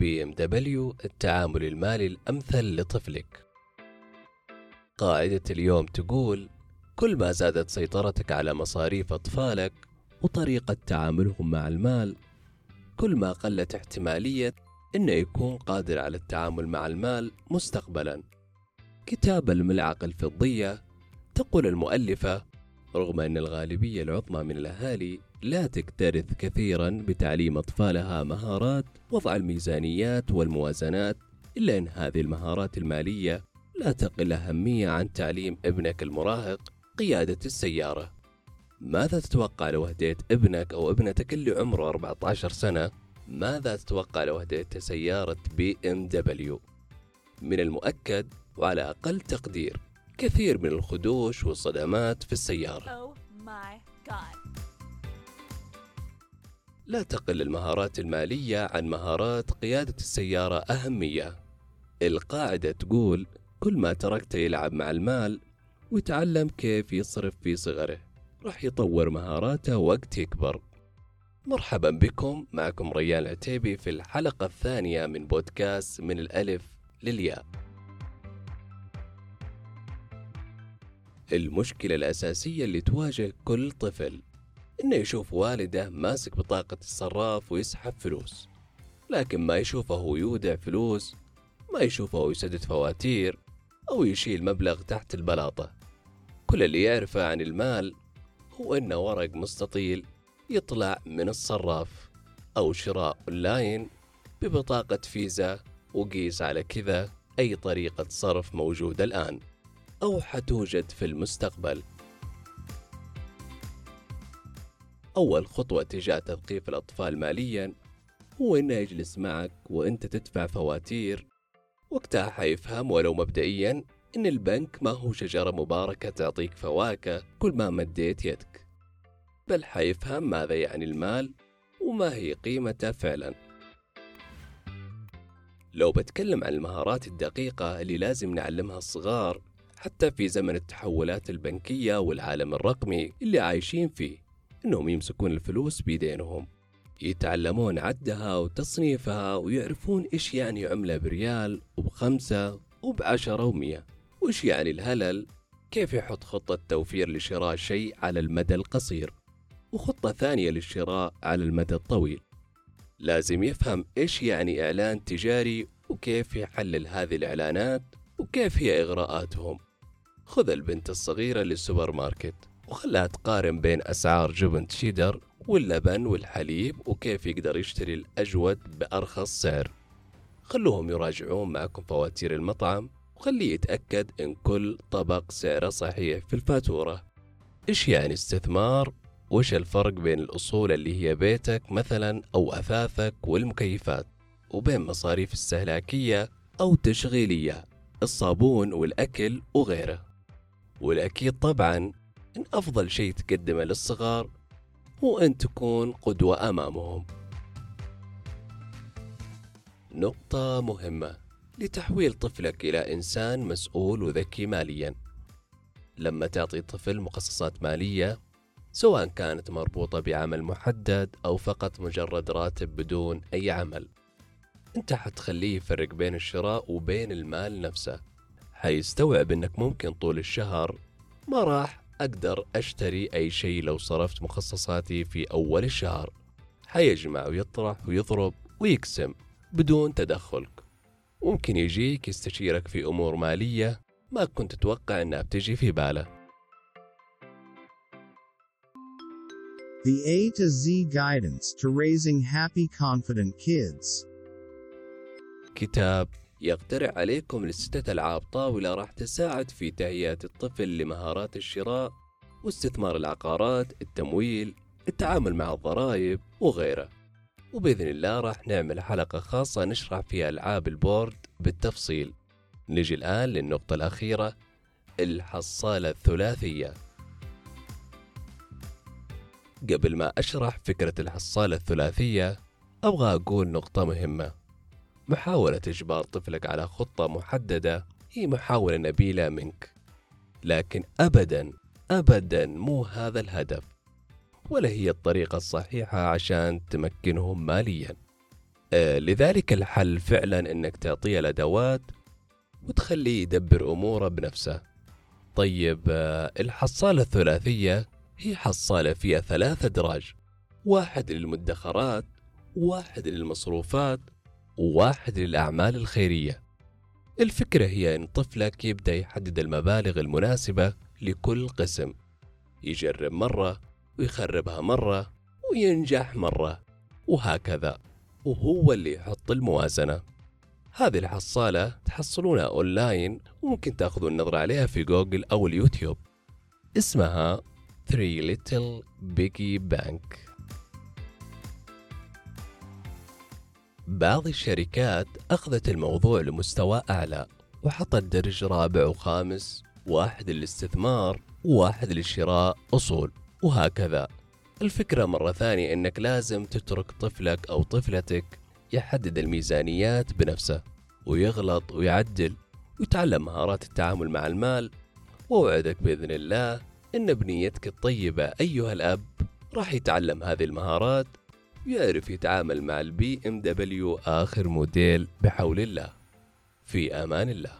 بي إم دبليو التعامل المالي الأمثل لطفلك. قاعدة اليوم تقول كل ما زادت سيطرتك على مصاريف أطفالك وطريقة تعاملهم مع المال كل ما قلت احتمالية إنه يكون قادر على التعامل مع المال مستقبلا. كتاب الملعقة الفضية تقول المؤلفة رغم أن الغالبية العظمى من الأهالي لا تكترث كثيرا بتعليم أطفالها مهارات وضع الميزانيات والموازنات إلا أن هذه المهارات المالية لا تقل أهمية عن تعليم ابنك المراهق قيادة السيارة. ماذا تتوقع لو هديت ابنك أو ابنتك اللي عمره 14 سنة؟ ماذا تتوقع لو هديت سيارة BMW؟ من المؤكد وعلى أقل تقدير. كثير من الخدوش والصدمات في السيارة Oh. لا تقل المهارات المالية عن مهارات قيادة السيارة أهمية. القاعدة تقول: كل ما تركته يلعب مع المال ويتعلم كيف يصرف في صغره، راح يطور مهاراته وقت يكبر. مرحبا بكم معكم ريان العتيبي في الحلقة الثانية من بودكاست من الألف للياء. المشكلة الأساسية اللي تواجه كل طفل إنه يشوف والده ماسك بطاقة الصراف ويسحب فلوس. لكن ما يشوفه يودع فلوس ما يشوفه يسدد فواتير أو يشيل مبلغ تحت البلاطة. كل اللي يعرفه عن المال هو إنه ورق مستطيل يطلع من الصراف أو شراء أونلاين ببطاقة فيزا وقيس على كذا أي طريقة صرف موجودة الآن. أو حتوجد في المستقبل. أول خطوة تجاه تثقيف الأطفال ماليا هو إنه يجلس معك وإنت تدفع فواتير. وقتها حيفهم ولو مبدئيا إن البنك ما هو شجرة مباركة تعطيك فواكه كل ما مديت يدك. بل حيفهم ماذا يعني المال وما هي قيمته فعلا. لو بتكلم عن المهارات الدقيقة اللي لازم نعلمها الصغار حتى في زمن التحولات البنكية والعالم الرقمي اللي عايشين فيه إنهم يمسكون الفلوس بيدينهم يتعلمون عدها وتصنيفها ويعرفون إيش يعني عملة بريال وبخمسة وبعشرة ومية وإيش يعني الهلل؟ كيف يحط خطة توفير لشراء شيء على المدى القصير وخطة ثانية للشراء على المدى الطويل؟ لازم يفهم إيش يعني إعلان تجاري وكيف يحلل هذه الإعلانات وكيف هي إغراءاتهم. خذ البنت الصغيرة للسوبر ماركت وخلها تقارن بين أسعار جبن شيدر واللبن والحليب وكيف يقدر يشتري الأجود بأرخص سعر. خلوهم يراجعون معكم فواتير المطعم وخليه يتأكد إن كل طبق سعره صحيح في الفاتورة. إيش يعني استثمار؟ وإيش الفرق بين الأصول اللي هي بيتك مثلا أو أثاثك والمكيفات؟ وبين مصاريف استهلاكية أو تشغيلية الصابون والأكل وغيره. والأكيد طبعا إن أفضل شيء تقدمه للصغار هو أن تكون قدوة أمامهم. نقطة مهمة لتحويل طفلك إلى إنسان مسؤول وذكي ماليا. لما تعطي طفل مخصصات مالية سواء كانت مربوطة بعمل محدد أو فقط مجرد راتب بدون أي عمل أنت حتخليه يفرق بين الشراء وبين المال نفسه. حيستوعب أنك ممكن طول الشهر ما راح أقدر أشتري أي شيء لو صرفت مخصصاتي في أول الشهر. حيجمع ويطرح ويضرب ويقسم بدون تدخلك. ممكن يجيك يستشيرك في أمور مالية ما كنت تتوقع أنها بتجي في باله. The A to Z guidance to raising happy, confident kids. كتاب يقترح عليكم لستة ألعاب طاولة راح تساعد في تهيئة الطفل لمهارات الشراء واستثمار العقارات، التمويل، التعامل مع الضرائب وغيره. وبإذن الله راح نعمل حلقة خاصة نشرح فيها ألعاب البورد بالتفصيل. نجي الآن للنقطة الأخيرة الحصالة الثلاثية. قبل ما أشرح فكرة الحصالة الثلاثية أبغى أقول نقطة مهمة محاولة إجبار طفلك على خطة محددة هي محاولة نبيلة منك. لكن أبدا أبدا مو هذا الهدف. ولا هي الطريقة الصحيحة عشان تمكنهم ماليا. آه، لذلك الحل فعلا إنك تعطيه الأدوات وتخليه يدبر أموره بنفسه. طيب آه، الحصالة الثلاثية هي حصالة فيها ثلاث أدراج واحد للمدخرات واحد للمصروفات وواحد للأعمال الخيرية. الفكرة هي أن طفلك يبدأ يحدد المبالغ المناسبة لكل قسم. يجرب مرة ويخربها مرة وينجح مرة وهكذا. وهو اللي يحط الموازنة. هذه الحصالة تحصلونها أونلاين وممكن تأخذون نظرة عليها في جوجل أو اليوتيوب. اسمها 3 Little Biggie Bank. بعض الشركات أخذت الموضوع لمستوى أعلى وحطت درج رابع وخامس واحد للاستثمار وواحد للشراء أصول وهكذا. الفكرة مرة ثانية أنك لازم تترك طفلك أو طفلتك يحدد الميزانيات بنفسه ويغلط ويعدل ويتعلم مهارات التعامل مع المال. وأوعدك بإذن الله إن بنيتك الطيبة أيها الأب راح يتعلم هذه المهارات ويعرف يتعامل مع ال BMW آخر موديل بحول الله. في أمان الله.